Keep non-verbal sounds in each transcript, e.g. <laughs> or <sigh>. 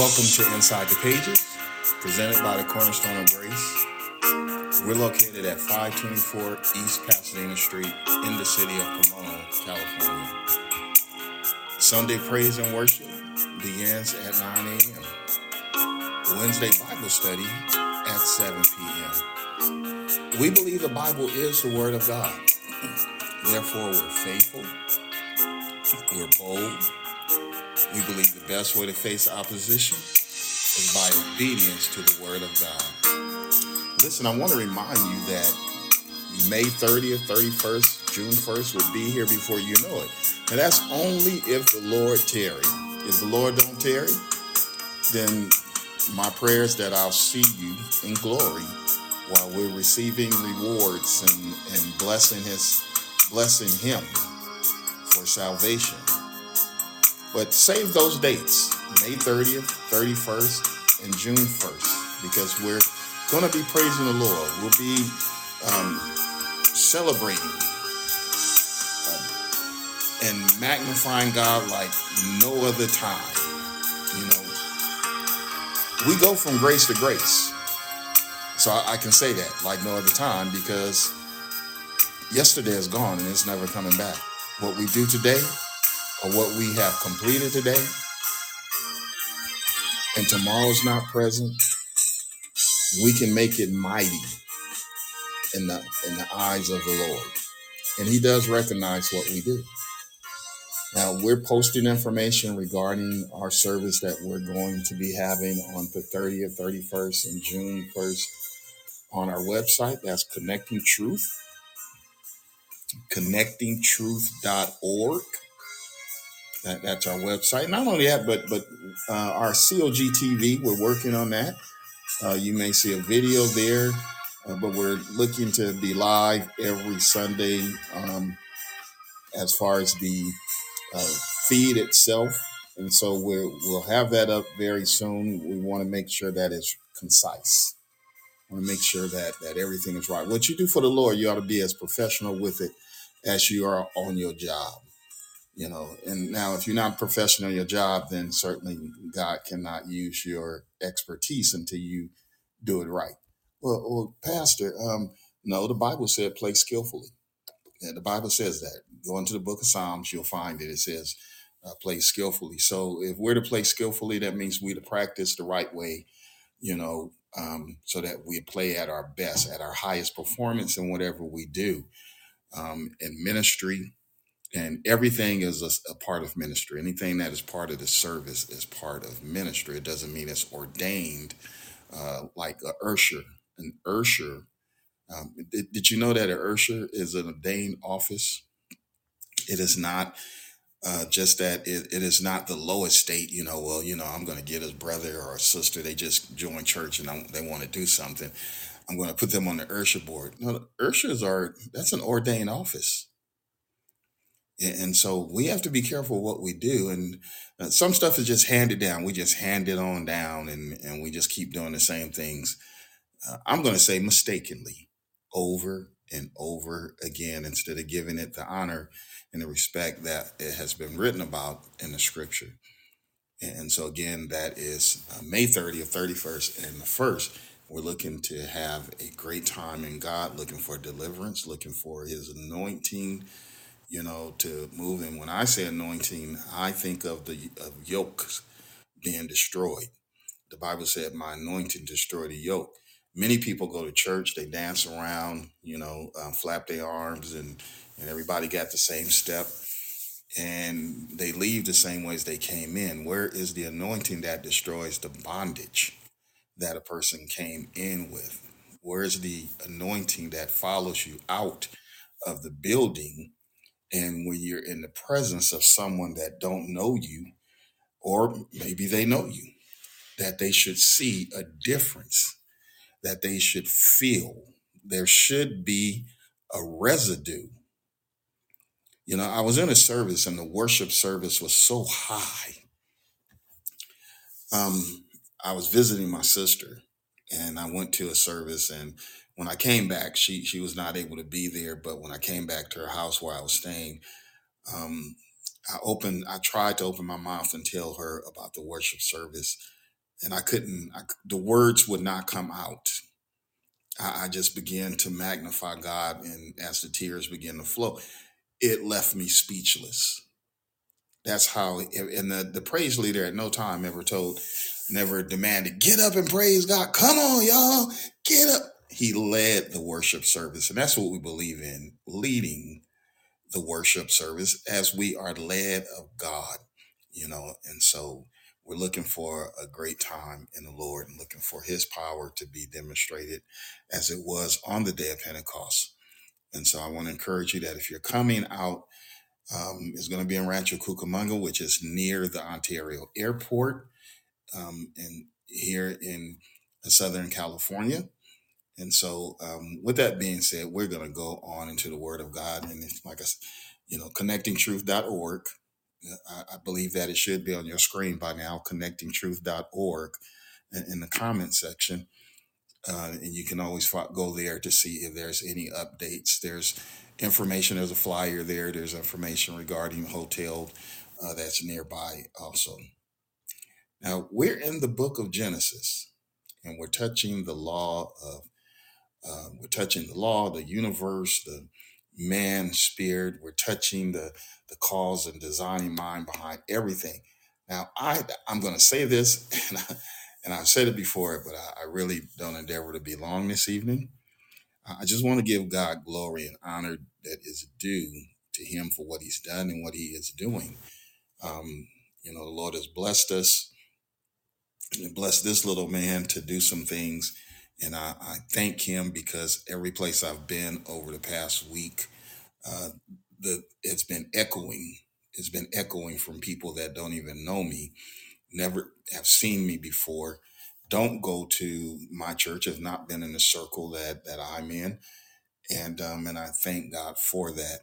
Welcome to Inside the Pages, presented by the Cornerstone of Grace. We're located at 524 East Pasadena Street in the city of Pomona, California. Sunday praise and worship begins at 9 a.m. Wednesday Bible study at 7 p.m. We believe the Bible is the Word of God. Therefore, we're faithful, we're bold, we believe the best way to face opposition is by obedience to the word of God. Listen, I want to remind you that May 30th, 31st, June 1st will be here before you know it. And that's only if the Lord tarry. If the Lord don't tarry, then my prayers that I'll see you in glory while we're receiving rewards and, and blessing his blessing him for salvation. But save those dates, May 30th, 31st, and June 1st, because we're going to be praising the Lord. We'll be um, celebrating uh, and magnifying God like no other time. You know, we go from grace to grace. So I, I can say that like no other time because yesterday is gone and it's never coming back. What we do today or what we have completed today and tomorrow's not present, we can make it mighty in the in the eyes of the Lord. And he does recognize what we do. Now we're posting information regarding our service that we're going to be having on the 30th, 31st, and June 1st on our website. That's Connecting Truth, connectingtruth.org. That, that's our website. Not only that, but but uh, our COG TV, we're working on that. Uh, you may see a video there, uh, but we're looking to be live every Sunday um, as far as the uh, feed itself. And so we'll, we'll have that up very soon. We want to make sure that it's concise. Want to make sure that, that everything is right. What you do for the Lord, you ought to be as professional with it as you are on your job you know and now if you're not professional in your job then certainly god cannot use your expertise until you do it right. Well, well pastor um no the bible said play skillfully. And the bible says that. Go into the book of psalms you'll find it. It says uh, play skillfully. So if we're to play skillfully that means we to practice the right way you know um, so that we play at our best at our highest performance in whatever we do um, in ministry and everything is a, a part of ministry. Anything that is part of the service is part of ministry. It doesn't mean it's ordained uh, like a usher. An usher. Um, did, did you know that an usher is an ordained office? It is not uh, just that it, it is not the lowest state. You know, well, you know, I'm going to get a brother or a sister. They just joined church and I'm, they want to do something. I'm going to put them on the usher board. No, the ushers are that's an ordained office and so we have to be careful what we do. And uh, some stuff is just handed down. We just hand it on down and, and we just keep doing the same things. Uh, I'm going to say mistakenly over and over again instead of giving it the honor and the respect that it has been written about in the scripture. And so, again, that is uh, May 30th, 31st, and the 1st. We're looking to have a great time in God, looking for deliverance, looking for his anointing you know, to move. And when I say anointing, I think of the of yokes being destroyed. The Bible said, "My anointing destroyed the yoke." Many people go to church, they dance around, you know, uh, flap their arms, and and everybody got the same step, and they leave the same way as they came in. Where is the anointing that destroys the bondage that a person came in with? Where is the anointing that follows you out of the building and when you're in the presence of someone that don't know you, or maybe they know you, that they should see a difference, that they should feel. There should be a residue. You know, I was in a service and the worship service was so high. Um, I was visiting my sister and I went to a service and when I came back, she she was not able to be there. But when I came back to her house where I was staying, um, I opened, I tried to open my mouth and tell her about the worship service, and I couldn't. I, the words would not come out. I, I just began to magnify God, and as the tears began to flow, it left me speechless. That's how. And the the praise leader at no time ever told, never demanded, "Get up and praise God." Come on, y'all, get up. He led the worship service, and that's what we believe in: leading the worship service as we are led of God, you know, and so we're looking for a great time in the Lord and looking for his power to be demonstrated as it was on the day of Pentecost. And so I want to encourage you that if you're coming out, um, it's going to be in Rancho Cucamonga, which is near the Ontario airport um, and here in Southern California. And so, um, with that being said, we're going to go on into the Word of God. And it's like s- you know, connectingtruth.org. I, I believe that it should be on your screen by now, connectingtruth.org in, in the comment section. Uh, and you can always fo- go there to see if there's any updates. There's information, there's a flyer there, there's information regarding hotel uh, that's nearby also. Now, we're in the book of Genesis and we're touching the law of uh, we're touching the law, the universe, the man spirit. We're touching the the cause and designing mind behind everything. Now, I I'm going to say this, <laughs> and, I, and I've said it before, but I, I really don't endeavor to be long this evening. I I just want to give God glory and honor that is due to Him for what He's done and what He is doing. Um, you know, the Lord has blessed us and bless this little man to do some things. And I, I thank him because every place I've been over the past week, uh, the it's been echoing. It's been echoing from people that don't even know me, never have seen me before, don't go to my church, have not been in the circle that that I'm in, and um, and I thank God for that.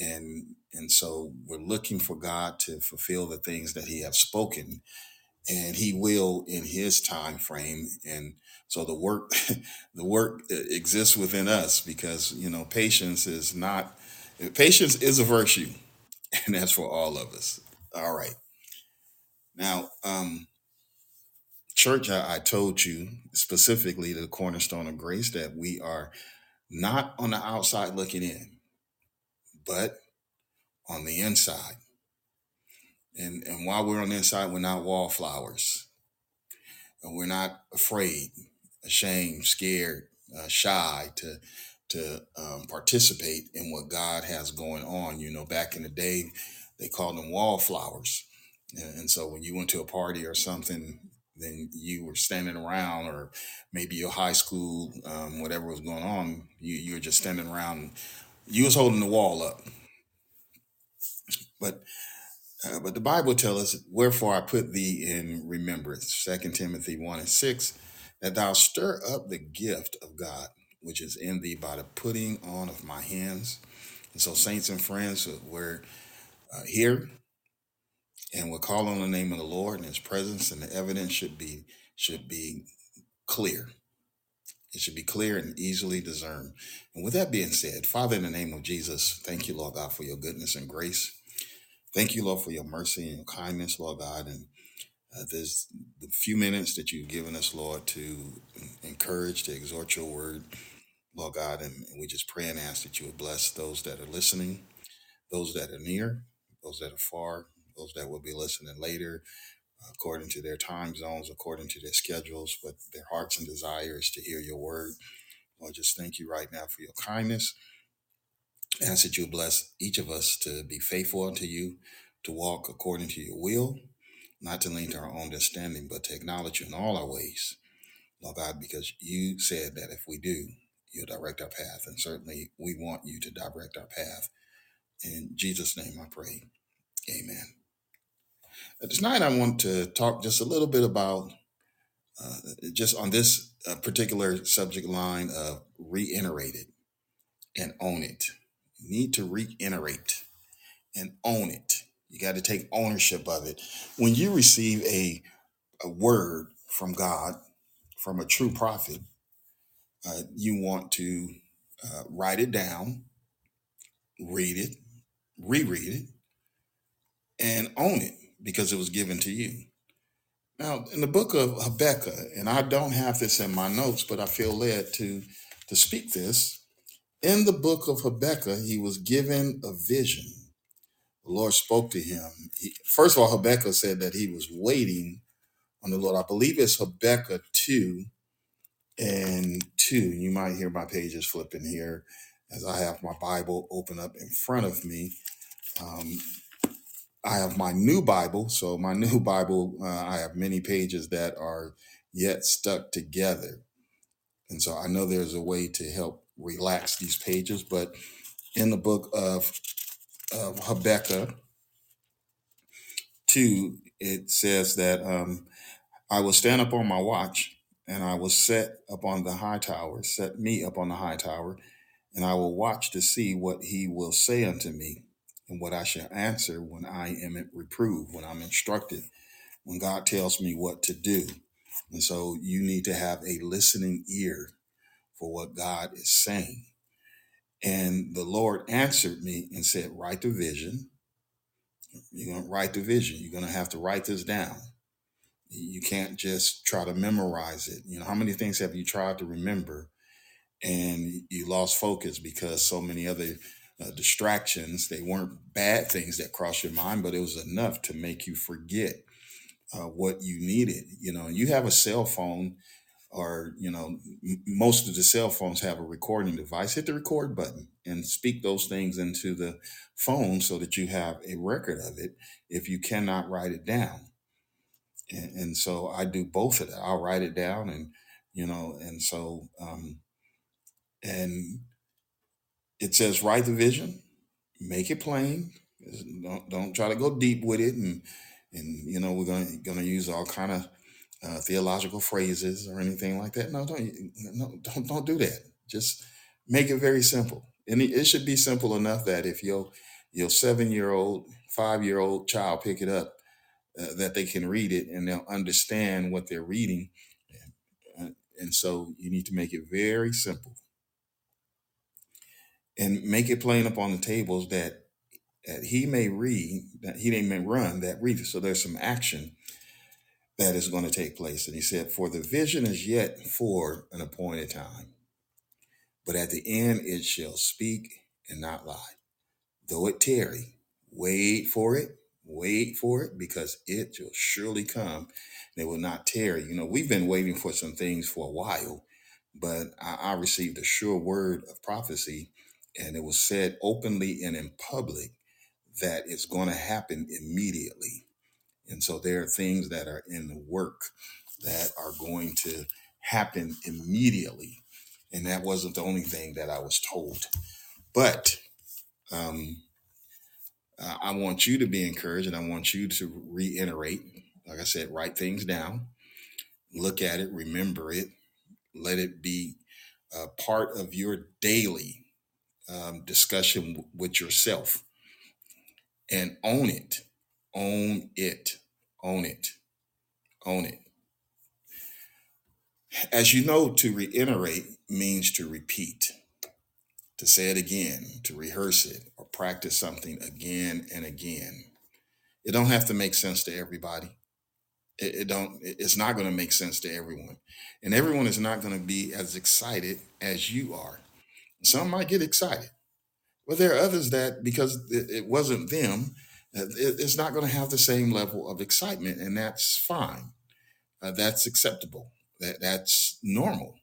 And and so we're looking for God to fulfill the things that He has spoken and he will in his time frame and so the work <laughs> the work uh, exists within us because you know patience is not patience is a virtue <laughs> and that's for all of us. All right. Now um church i, I told you specifically the cornerstone of grace that we are not on the outside looking in but on the inside and and while we're on the inside we're not wallflowers and we're not afraid, ashamed, scared, uh, shy to to um, participate in what God has going on. You know, back in the day, they called them wallflowers, and, and so when you went to a party or something, then you were standing around, or maybe your high school, um, whatever was going on, you you were just standing around. You was holding the wall up, but uh, but the Bible tells us, Wherefore I put thee in remembrance, Second Timothy 1 and 6, that thou stir up the gift of God, which is in thee by the putting on of my hands. And so, saints and friends, uh, we're uh, here and we're calling on the name of the Lord and his presence, and the evidence should be should be clear. It should be clear and easily discerned. And with that being said, Father, in the name of Jesus, thank you, Lord God, for your goodness and grace. Thank you, Lord, for your mercy and your kindness, Lord God. And uh, there's the few minutes that you've given us, Lord, to encourage, to exhort your word, Lord God. And we just pray and ask that you would bless those that are listening, those that are near, those that are far, those that will be listening later, according to their time zones, according to their schedules, but their hearts and desires to hear your word. Lord, just thank you right now for your kindness. Ask that you bless each of us to be faithful unto you, to walk according to your will, not to lean to our own understanding, but to acknowledge you in all our ways, Lord God, because you said that if we do, you'll direct our path. And certainly we want you to direct our path. In Jesus' name I pray. Amen. Tonight I want to talk just a little bit about, uh, just on this uh, particular subject line of reiterated. and own it. You need to reiterate and own it. You got to take ownership of it. When you receive a, a word from God, from a true prophet, uh, you want to uh, write it down, read it, reread it, and own it because it was given to you. Now, in the book of Habakkuk, and I don't have this in my notes, but I feel led to to speak this. In the book of Habakkuk, he was given a vision. The Lord spoke to him. He, first of all, Habakkuk said that he was waiting on the Lord. I believe it's Habakkuk 2 and 2. You might hear my pages flipping here as I have my Bible open up in front of me. Um, I have my new Bible. So, my <laughs> new Bible, uh, I have many pages that are yet stuck together. And so, I know there's a way to help relax these pages. But in the book of, of Habakkuk 2, it says that um, I will stand up on my watch and I will set upon the high tower, set me up on the high tower, and I will watch to see what he will say unto me and what I shall answer when I am reproved, when I'm instructed, when God tells me what to do. And so you need to have a listening ear for what God is saying. And the Lord answered me and said, Write the vision. You're going to write the vision. You're going to have to write this down. You can't just try to memorize it. You know, how many things have you tried to remember and you lost focus because so many other uh, distractions, they weren't bad things that crossed your mind, but it was enough to make you forget uh, what you needed. You know, you have a cell phone or you know m- most of the cell phones have a recording device. Hit the record button and speak those things into the phone so that you have a record of it if you cannot write it down. And, and so i do both of that. I'll write it down and you know and so um and it says write the vision make it plain don't don't try to go deep with it and and you know we're gonna gonna use all kind of uh, theological phrases or anything like that. No, don't no, don't don't do that. Just make it very simple, and it, should be simple enough that if your your seven year old, five year old child pick it up, uh, that they can read it and they'll understand what they're reading. And, and so you need to make it very simple and make it plain up on the tables that that he may read, that he may run, that read. So there's some action that is going to take place. And he said, For the vision is yet for an appointed time, but at the end it shall speak and not lie. Though it tarry, wait for it, wait for it, because it shall surely come. They will not tarry. You know, we've been waiting for some things for a while, but I, I received a sure word of prophecy, and it was said openly and in public that it's going to happen immediately and so there are things that are in the work that are going to happen immediately. And that wasn't the only thing that I was told. But um, I want you to be encouraged and I want you to reiterate, like I said, write things down, look at it, remember it, let it be a part of your daily um, discussion w- with yourself and own it. Own it. Own it. Own it. As you know, to reiterate means to repeat, to say it again, to rehearse it, or practice something again and again. It don't have to make sense to everybody. It, it don't. it- It's not going to make sense to everyone, and everyone is not going to be as excited as you are. Some might get excited, but there are others that because it, wasn't them, it's not going to have the same level of excitement, and that's fine. Uh, that's acceptable. That that's normal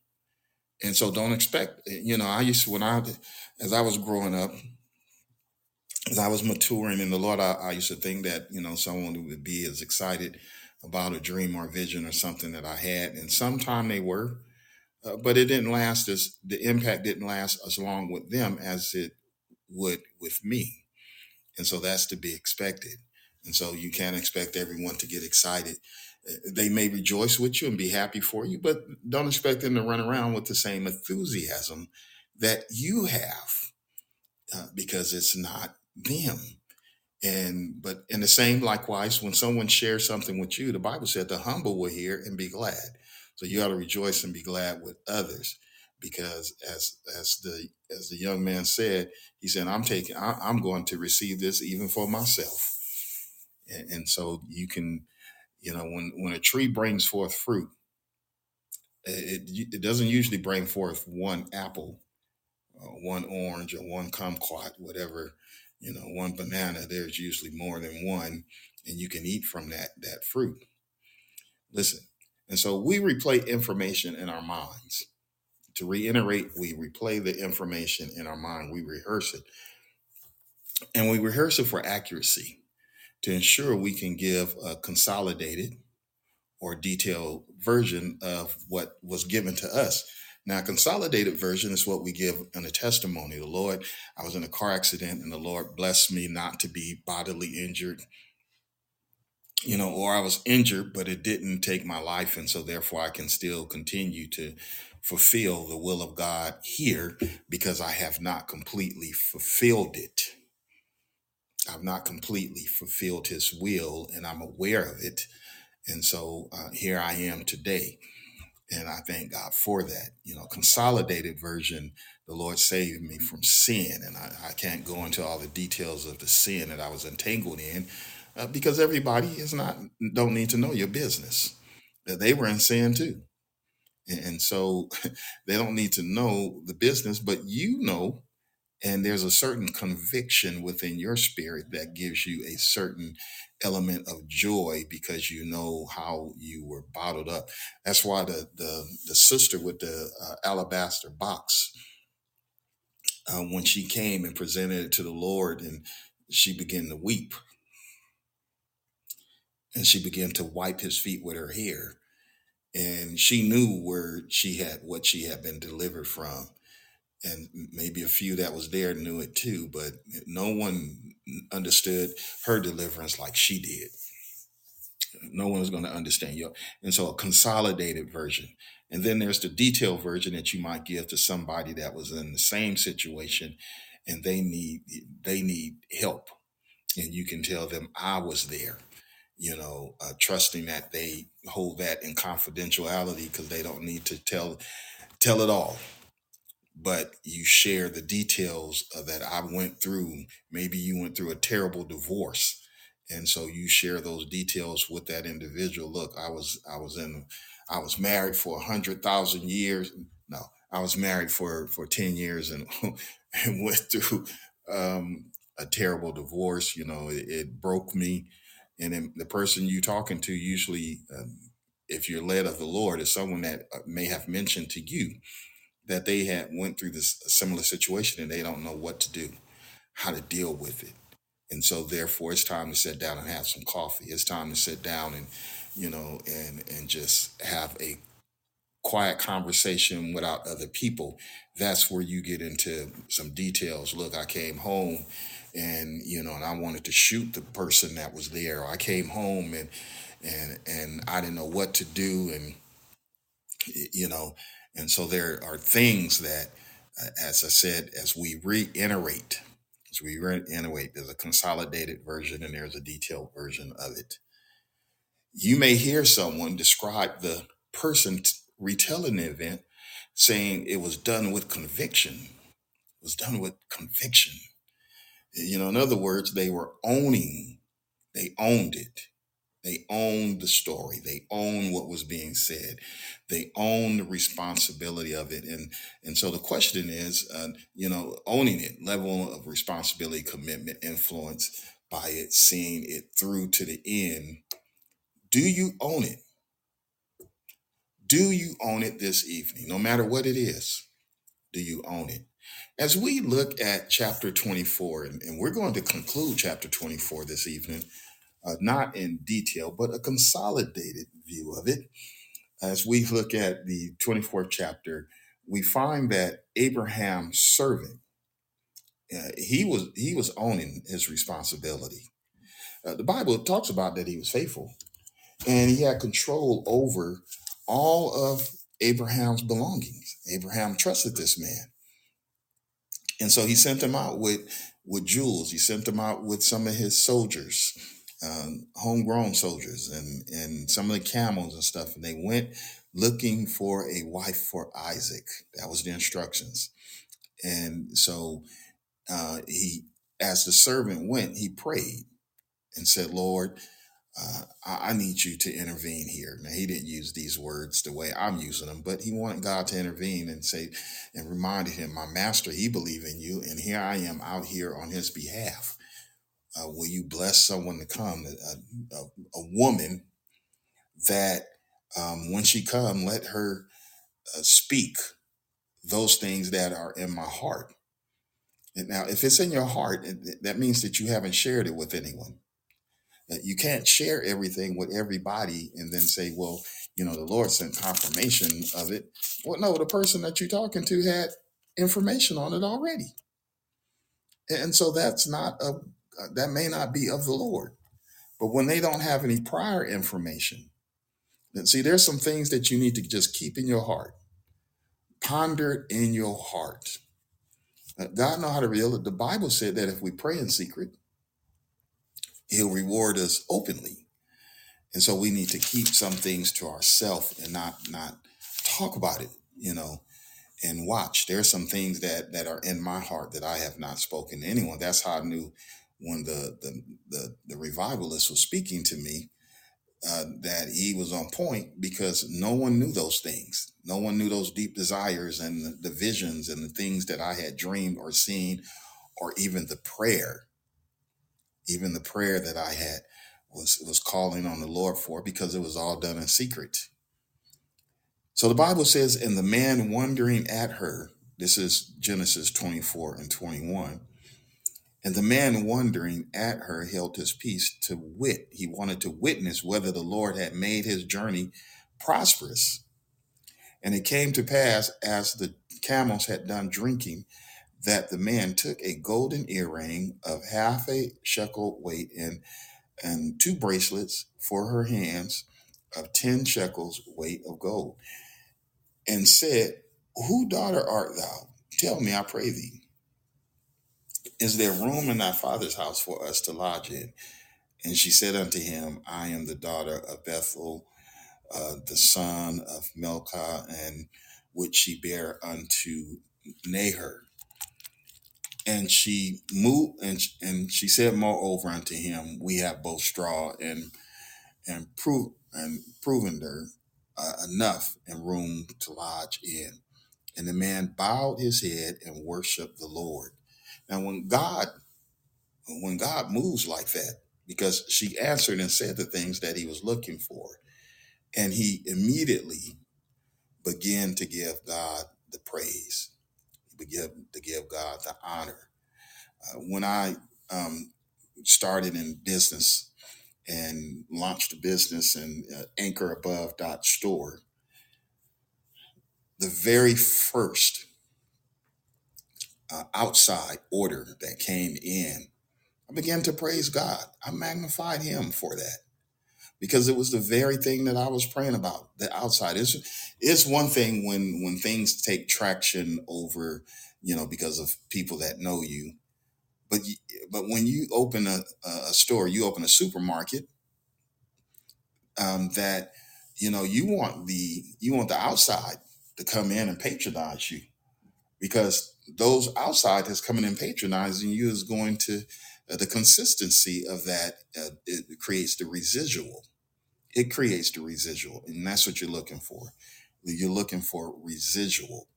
and so don't expect you know i used to when i as i was growing up as i was maturing in the lord i, I used to think that you know someone would be as excited about a dream or vision or something that i had and sometime they were uh, but it didn't last as the impact didn't last as long with them as it would with me and so that's to be expected. And so you can't expect everyone to get excited. They may rejoice with you and be happy for you, but don't expect them to run around with the same enthusiasm that you have uh, because it's not them. And but in the same likewise, when someone shares something with you, the Bible said the humble will hear and be glad. So you ought to rejoice and be glad with others, because as as the as the young man said, he said, "I'm taking, I, I'm going to receive this even for myself." And, and so you can, you know, when when a tree brings forth fruit, it it doesn't usually bring forth one apple uh, one orange or one kumquat, whatever, you know, one banana. There's usually more than one, and you can eat from that that fruit. Listen, and so we replay information in our minds. To reiterate, we replay the information in our mind. We rehearse it, and we rehearse it for accuracy to ensure we can give a consolidated or detailed version of what was given to us now, consolidated version is what we give in a testimony. The Lord, I was in a car accident and the Lord blessed me not to be bodily injured, you know, or I was injured, but it didn't take my life. And so therefore I can still continue to fulfill the will of God here because I have not completely fulfilled it. I've not completely fulfilled his will and I'm aware of it. And so uh, here I am today. And I thank God for that. You know, consolidated version, the Lord saved me from sin. And I, I can't go into all the details of the sin that I was entangled in uh, because everybody is not, don't need to know your business. They were in sin too. And, so <laughs> they don't need to know the business, but you know and there's a certain conviction within your spirit that gives you a certain element of joy because you know how you were bottled up. That's why the the, the sister with the uh, alabaster box uh, when she came and presented it to the lord and she began to weep. And she began to wipe his feet with her hair and she knew where she had what she had been delivered from and maybe a few that was there knew it too, but no one understood her deliverance like she did. No one is going to understand you. And so a consolidated version. And then there's the detailed version that you might give to somebody that was in the same situation and they need they need help. And you can tell them I was there, you know, uh, trusting that they hold that in confidentiality because they don't need to tell tell it all but you share the details of that I went through. Maybe you went through a terrible divorce. And so you share those details with that individual. Look, I was I was in I was married for a hundred thousand years. No, I was married for for 10 years and, <laughs> and went through um, a terrible divorce. You know, it, it broke me. And then the person you're talking to usually, um, if you're led of the Lord, is someone that uh, may have mentioned to you that they had went through this similar situation and they don't know what to do, how to deal with it. And so therefore it's time to sit down and have some coffee. It's time to sit down and, you know, and and just have a quiet conversation without other people. That's where you get into some details. Look, I came home and you know, and I wanted to shoot the person that was there. I came home and and and I didn't know what to do and you know and so there are things that, uh, as I said, as we reiterate, as we reiterate, there's a consolidated version and there's a detailed version of it. You may hear someone describe the person t- retelling the event saying it was done with conviction. It was done with conviction. You know, in other words, they were owning, they owned it they owned the story. They owned what was being said. They owned the responsibility of it. And and so the question is, uh, you know, owning it, level of responsibility, commitment, influence by it, seeing it through to the end. Do you own it? Do you own it this evening? No matter what it is, do you own it? As we look at chapter 24, and, and we're going to conclude chapter 24 this evening, uh, not in detail, but a consolidated view of it. As we look at the 24th chapter, we find that Abraham's servant, uh, he was he was owning his responsibility. Uh, the Bible talks about that he was faithful, and he had control over all of Abraham's belongings. Abraham trusted this man, And so he sent them out with with jewels. He sent them out with some of his soldiers, um, homegrown soldiers, and and some of the camels and stuff. And they went looking for a wife for Isaac. That was the instructions. And so uh, he, as the servant went, he prayed and said, "Lord." Uh, I, I need you to intervene here. Now, he didn't use these words the way I'm using them, but he wanted God to intervene and say, and reminded him, my master, he believed in you, and here I am out here on his behalf. Uh, will you bless someone to come, a, a, a woman that um, when she come, let her uh, speak those things that are in my heart. And now, if it's in your heart, that means that you haven't shared it with anyone you can't share everything with everybody and then say, well, you know, the Lord sent confirmation of it. Well, no, the person that you're talking to had information on it already. And so that's not a, uh, that may not be of the Lord. But when they don't have any prior information, then see, there's some things that you need to just keep in your heart, ponder it in your heart. Uh, God know how to reveal it. The Bible said that if we pray in secret, he'll reward us openly. And so we need to keep some things to ourselves and not not talk about it, you know, and watch. There's some things that that are in my heart that I have not spoken to anyone. That's how I knew when the the the, the revivalist was speaking to me uh, that he was on point because no one knew those things. No one knew those deep desires and the, the visions and the things that I had dreamed or seen, or even the prayer even the prayer that I had was was calling on the Lord for because it was all done in secret. So the Bible says, and the man wondering at her, this is Genesis 24 and 21. And the man wondering at her held his peace to wit. He wanted to witness whether the Lord had made his journey prosperous. And it came to pass as the camels had done drinking that the man took a golden earring of half a shekel weight and and two bracelets for her hands of ten shekels weight of gold, and said, Who daughter art thou? Tell me, I pray thee. Is there room in thy father's house for us to lodge in? And she said unto him, I am the daughter of Bethuel, uh, the son of Milcah, and which she bare unto Nahor. And she moved, and and she said, moreover unto him, we have both straw and and prove and provender uh, enough and room to lodge in. And the man bowed his head and worshiped the Lord. Now, when God, when God moves like that, because she answered and said the things that he was looking for, and he immediately began to give God the praise to give to give God the honor. Uh, when I um, started in business and launched a business in uh, Anchor Above dot store, the very first uh, outside order that came in, I began to praise God. I magnified Him for that because it was the very thing that I was praying about. The outside is it's one thing when when things take traction over, you know, because of people that know you. But but when you open a, a store, you open a supermarket, um, that you know you want the you want the outside to come in and patronize you because those outside that's coming and patronizing you is going to uh, the consistency of that uh, it creates the residual it creates the residual and that's what you're looking for. You're looking for residual.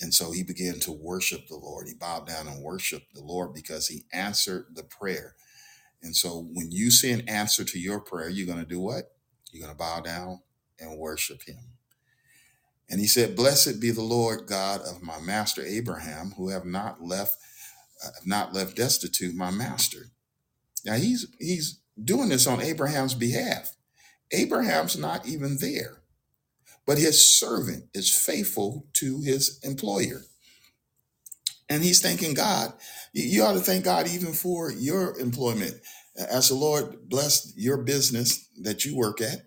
And so he began to worship the lord. He bowed down and worshiped the lord because he answered the prayer. And so when you see an answer to your prayer you're going to do what? You're going to bow down and worship him. And he said blessed be the lord god of my master abraham who have not left uh, have not left destitute my master. Now he's he's doing this on abraham's behalf Abraham's not even there, but his servant is faithful to his employer. And he's thanking God. You ought to thank God even for your employment. As the Lord bless your business that you work at,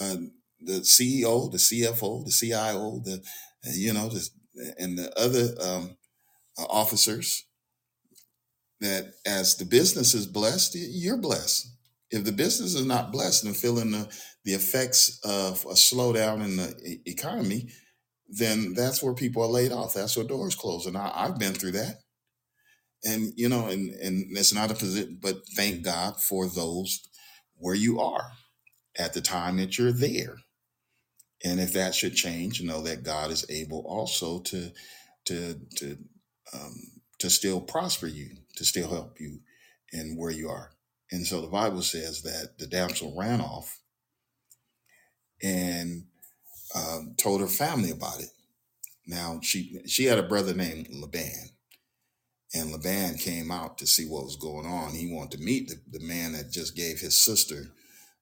uh, the CEO, the CFO, the CIO, the you know, the, and the other um, uh, officers that as the business is blessed, you're blessed. If the business is not blessed and feeling the, the effects of a slowdown in the economy, then that's where people are laid off. That's where doors close. And I, I've been through that. And, you know, and, and it's not a position, but thank God for those where you are at the time that you're there. And if that should change, know that God is able also to, to, to, um, to still prosper you, to still help you in where you are. And so the Bible says that the damsel ran off and um, told her family about it. Now she she had a brother named Laban, and Laban came out to see what was going on. He wanted to meet the, the man that just gave his sister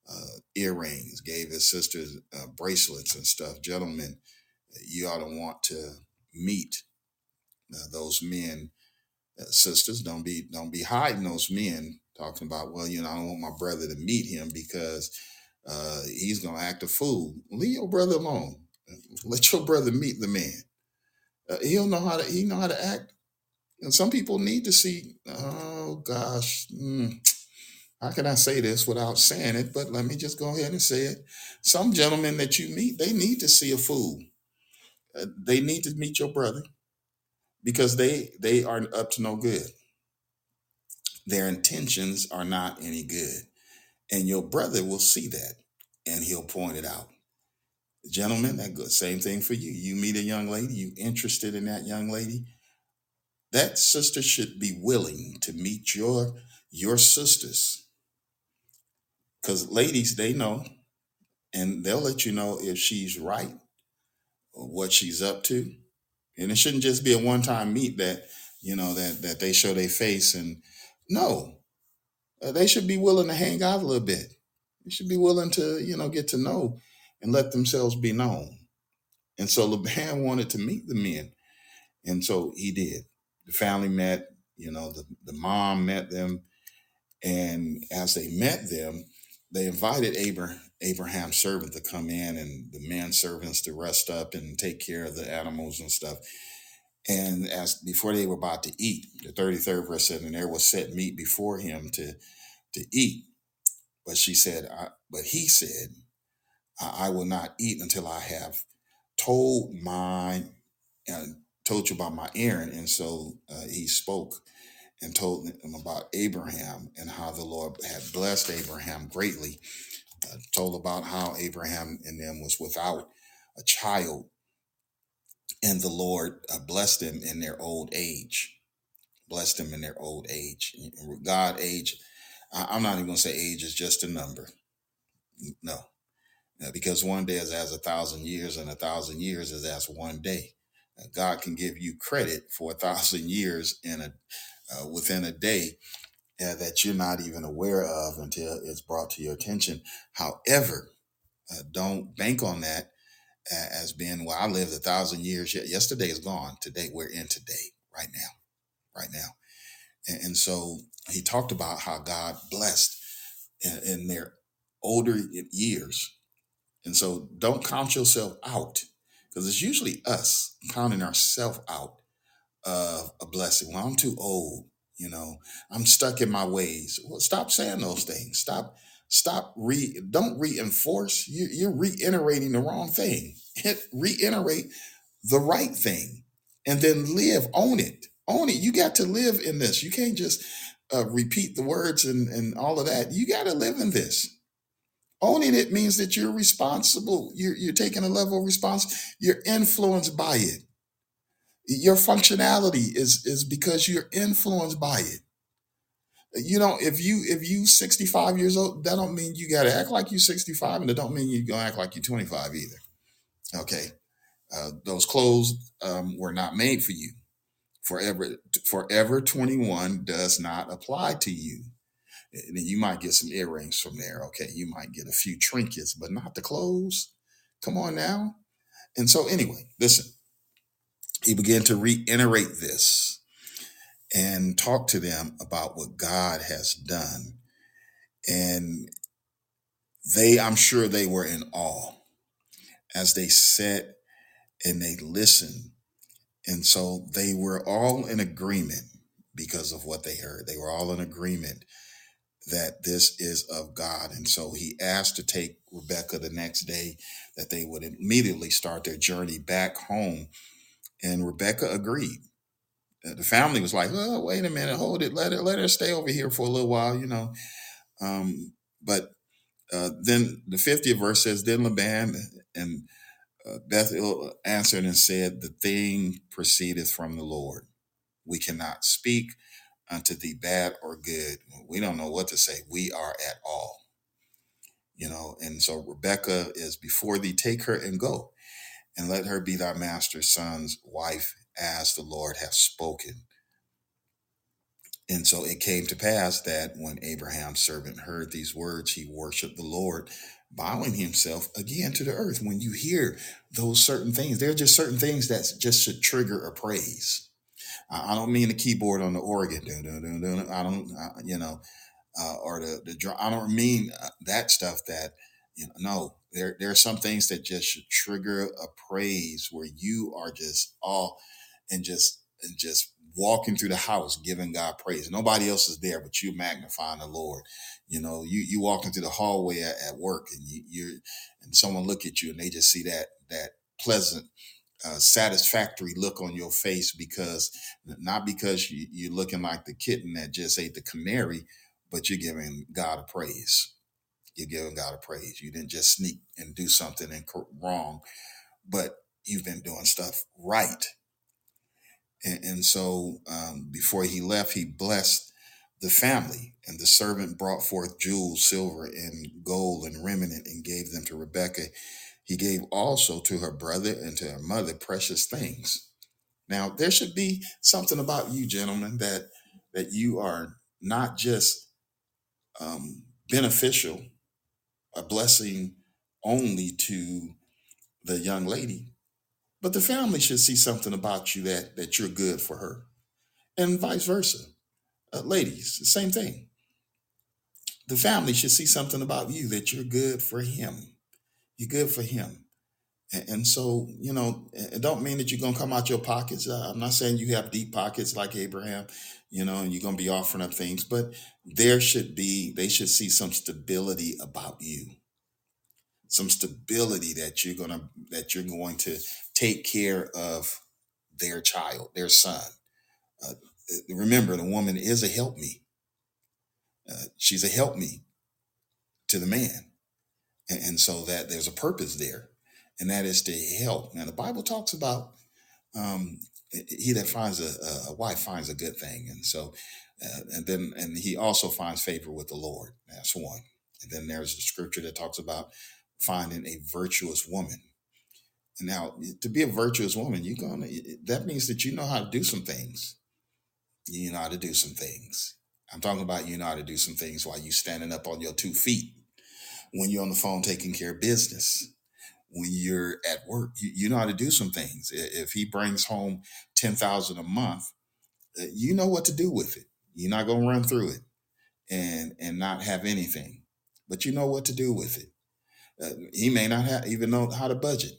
uh, earrings, gave his sister uh, bracelets and stuff. Gentlemen, you ought to want to meet uh, those men, uh, sisters. Don't be don't be hiding those men. Talking about, well, you know, I don't want my brother to meet him because uh, he's gonna act a fool. Leave your brother alone. Let your brother meet the man. Uh, he'll know how to he know how to act. And some people need to see. Oh gosh, mm, how can I say this without saying it? But let me just go ahead and say it. Some gentlemen that you meet, they need to see a fool. Uh, they need to meet your brother because they they are up to no good. Their intentions are not any good, and your brother will see that, and he'll point it out. Gentlemen, that good. Same thing for you. You meet a young lady, you interested in that young lady. That sister should be willing to meet your your sisters, because ladies they know, and they'll let you know if she's right or what she's up to. And it shouldn't just be a one time meet that you know that that they show their face and no, uh, they should be willing to hang out a little bit. They should be willing to you know get to know and let themselves be known. And so Laban wanted to meet the men, and so he did. The family met. You know, the the mom met them, and as they met them, they invited Abraham. Abraham's servant to come in and the men servants to rest up and take care of the animals and stuff. And as before they were about to eat, the 33rd verse said, and there was set meat before him to to eat. But she said, I, but he said, I, I will not eat until I have told my and told you about my errand. And so uh, he spoke and told them about Abraham and how the Lord had blessed Abraham greatly. Uh, told about how Abraham and them was without a child, and the Lord uh, blessed them in their old age. Blessed them in their old age. God age. I'm not even going to say age is just a number. No, Uh, because one day is as a thousand years, and a thousand years is as one day. Uh, God can give you credit for a thousand <laughs> years in a uh, within a day uh, that you're not even aware of until it's brought to your attention. However, uh, don't bank on that as being, well, I lived a thousand years. Ye- Yesterday is gone. Today, we're in today, right now, right now. And, and so he talked about how God blessed in, in their older years. And so don't count yourself out because it's usually us counting ourselves out of a blessing. Well, I'm too old. You know, I'm stuck in my ways. Well, stop saying those things. Stop. Stop. Re. Don't reinforce. You, you're reiterating the wrong thing. Reiterate the right thing, and then live. Own it. Own it. You got to live in this. You can't just uh, repeat the words and and all of that. You got to live in this. Owning it means that you're responsible. You're, you're taking a level of response. You're influenced by it your functionality is is because you're influenced by it you know if you if you 65 years old that don't mean you got to act like you're 65 and it don't mean you're gonna act like you're 25 either. Okay? Uh, those clothes um, were not made for you. Forever forever 21 does not apply to you. And then you might get some earrings from there okay? You might get a few trinkets but not the clothes. Come on now. And so anyway listen. He began to reiterate this and talk to them about what God has done. And they, I'm sure they were in awe as they sat and they listened And so they were all in agreement because of what they heard. They were all in agreement that this is of God. And so he asked to take Rebecca the next day, that they would immediately start their journey back home. And Rebecca agreed. Uh, The family was like, "Oh, wait a minute, hold it, let her let her stay over here for a little while," you know. Um, but uh, then the 50th verse says, "Then Laban and uh, Bethuel answered and said, The thing proceedeth from the Lord. We cannot speak unto thee bad or good. We don't know what to say. We are at all, you know. And so Rebecca is before thee, take her and go, and let her be thy master's son's wife, as the Lord hath spoken. And so it came to pass that when Abraham's servant heard these words, he worshiped the Lord, bowing himself again to the earth. When you hear those certain things, there are just certain things that just should trigger a praise. I don't mean the keyboard on the organ. I don't, you know, uh, or the the drum. I don't mean uh, that stuff. That you know, no, there there are some things that just should trigger a praise where you are just all and just and just walking through the house giving God praise. Nobody else is there, but you magnifying the Lord. You know, you you walking through the hallway at, at work, and you you and someone look at you and they just see that that pleasant. Uh, satisfactory look on your face because not because you, you're looking like the kitten that just ate the canary, but you're giving God a praise. You're giving God a praise. You didn't just sneak and do something and wrong, but you've been doing stuff right and, and so um, before he left, he blessed the family. And the servant brought forth jewels, silver, and gold, and remnant, and gave them to Rebekah. He gave also to her brother and to her mother precious things. Now, there should be something about you, gentlemen, that that you are not just um, beneficial, a blessing only to the young lady, but the family should see something about you that that you're good for her, and vice versa. Uh, ladies, the same thing. The family should see something about you that you're good for him. You're good for him. And, and so, you know, it don't mean that you're gonna come out your pockets. Uh, I'm not saying you have deep pockets like Abraham, you know, and you're gonna be offering up things, but there should be, they should see some stability about you some stability that you're gonna that you're going to take care of their child, their son. Uh, remember, the woman is a help me. Uh, she's a help me to the man, and, and so that there's a purpose there, and that is to help. Now, the Bible talks about um, he that finds a, a wife finds a good thing, and so uh, and then and he also finds favor with the Lord. That's one. And then there's the scripture that talks about finding a virtuous woman. Now, to be a virtuous woman, you're gonna that means that you know how to do some things. You know how to do some things. I'm talking about you know how to do some things while you're standing up on your two feet. When you're on the phone taking care of business. When you're at work, you, you know how to do some things. If he brings home ten thousand a month, uh, you know what to do with it. You're not gonna run through it and and not have anything, but you know what to do with it. Uh, he may not have, even know how to budget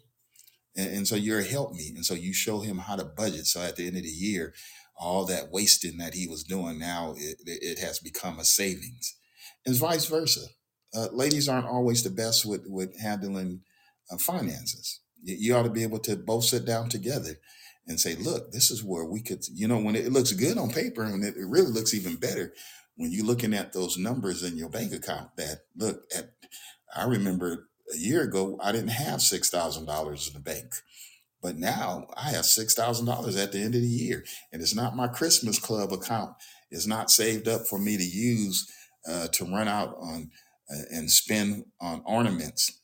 and, and so you're a help me. And so you show him how to budget. So at the end of the year, all that wasting that he was doing now, it, it has become a savings. And vice versa. Uh, ladies aren't always the best with, with handling uh, finances. You, you ought to be able to both sit down together and say, look, this is where we could, you know, when it, it looks good on paper and it, it really looks even better when you're looking at those numbers in your bank account that look at, I remember a year ago, I didn't have $6,000 in the bank but now I have six thousand dollars at the end of the year, and it's not my Christmas club account. It's not saved up for me to use uh, to run out on uh, and spend on ornaments,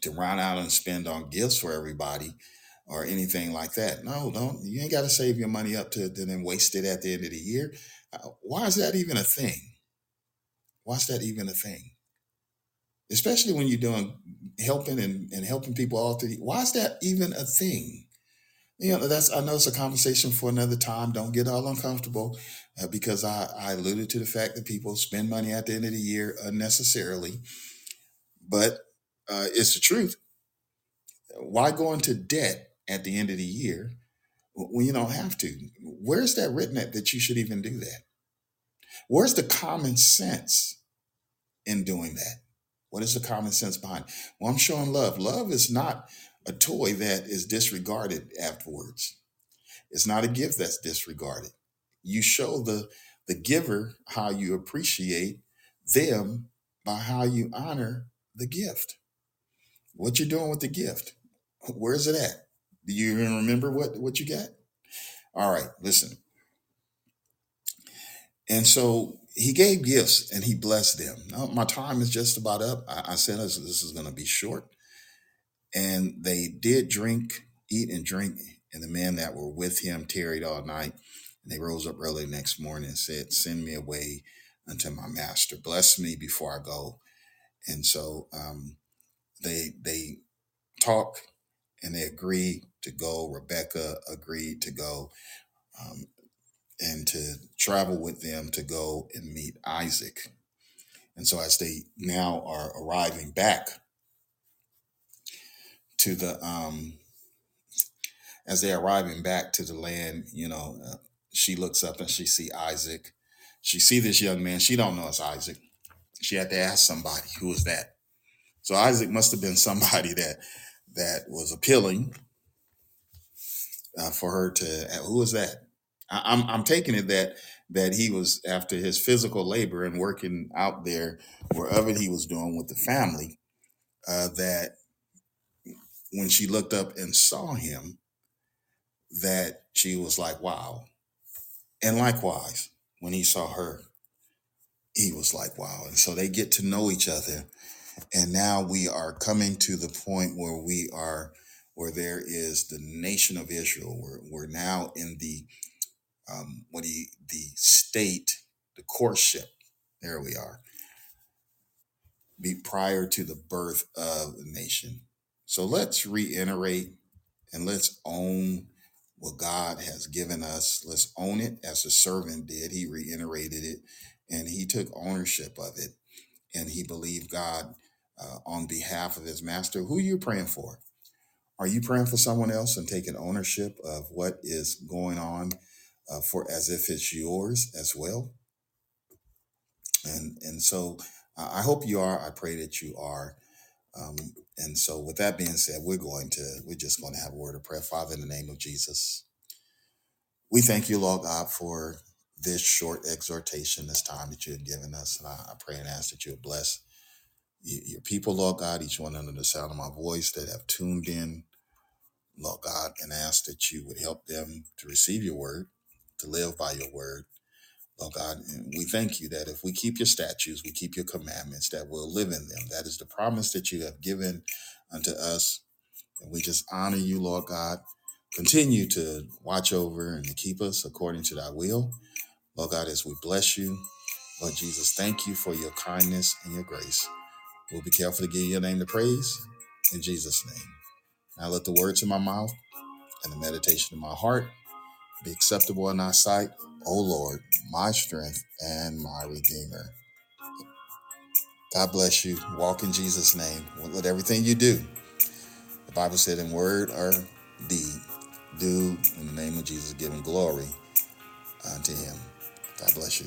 to run out and spend on gifts for everybody, or anything like that. No, don't. You ain't got to save your money up to, to then waste it at the end of the year. Uh, why is that even a thing? Why is that even a thing? Especially when you're doing helping and, and helping people all through. Why is that even a thing? You know, that's I know it's a conversation for another time. Don't get all uncomfortable uh, because I, I alluded to the fact that people spend money at the end of the year unnecessarily. But uh, it's the truth. Why go into debt at the end of the year when you don't have to? Where's that written at that you should even do that? Where's the common sense in doing that? What is the common sense behind? it? Well, I'm showing love. Love is not a toy that is disregarded afterwards. It's not a gift that's disregarded. You show the the giver how you appreciate them by how you honor the gift. What you're doing with the gift. Where's it at? Do you even remember what what you got? All right, listen. And so he gave gifts and he blessed them. Now, my time is just about up. I, I said this, this is going to be short. And they did drink, eat and drink. And the men that were with him tarried all night. And they rose up early the next morning and said, Send me away unto my master. Bless me before I go. And so um, they they talk and they agree to go. Rebecca agreed to go um, and to travel with them to go and meet Isaac. And so as they now are arriving back to the um, as they're arriving back to the land, you know, uh, she looks up and she see Isaac. She see this young man. She don't know it's Isaac. She had to ask somebody who was that. So Isaac must have been <laughs> somebody that that was appealing uh, for her to. Who was that? I, I'm I'm taking it that that he was after his physical labor and working out there wherever he was doing with the family. Uh, that when she looked up and saw him, that she was like, "Wow." And likewise, when he saw her, he was like, "Wow." And so they get to know each other and now we are coming to the point where we are where there is the nation of israel we're, we're now in the um you, the state the courtship there we are be prior to the birth of the nation so let's reiterate and let's own what god has given us let's own it as the servant did he reiterated it and he took ownership of it and he believed God uh, on behalf of his master. Who are you praying for? Are you praying for someone else and taking ownership of what is going on uh, for as if it's yours as well? And and so I hope you are. I pray that you are. Um, and so with that being said, we're going to we're just going to have a word of prayer. Father, in the name of Jesus, we thank you, Lord God, for this short exhortation, this time that you have given us. And I, I pray and ask that you would bless your people, Lord God, each one under the sound of my voice that have tuned in, Lord God, and ask that you would help them to receive your word, to live by your word. Lord God, we thank you that if we keep your statutes, we keep your commandments, that we'll live in them. That is the promise that you have given unto us. And we just honor you, Lord God. Continue to watch over and to keep us according to thy will. Lord God, as we bless you, Lord Jesus, thank you for your kindness and your grace. We'll be careful to give your name the praise in Jesus' name. Now let the words of my mouth and the meditation of my heart be acceptable in thy sight, O Lord, my strength and my redeemer. God bless you. Walk in Jesus' name. Let everything you do, the Bible said in word or deed, do in the name of Jesus, giving glory unto him. God bless you.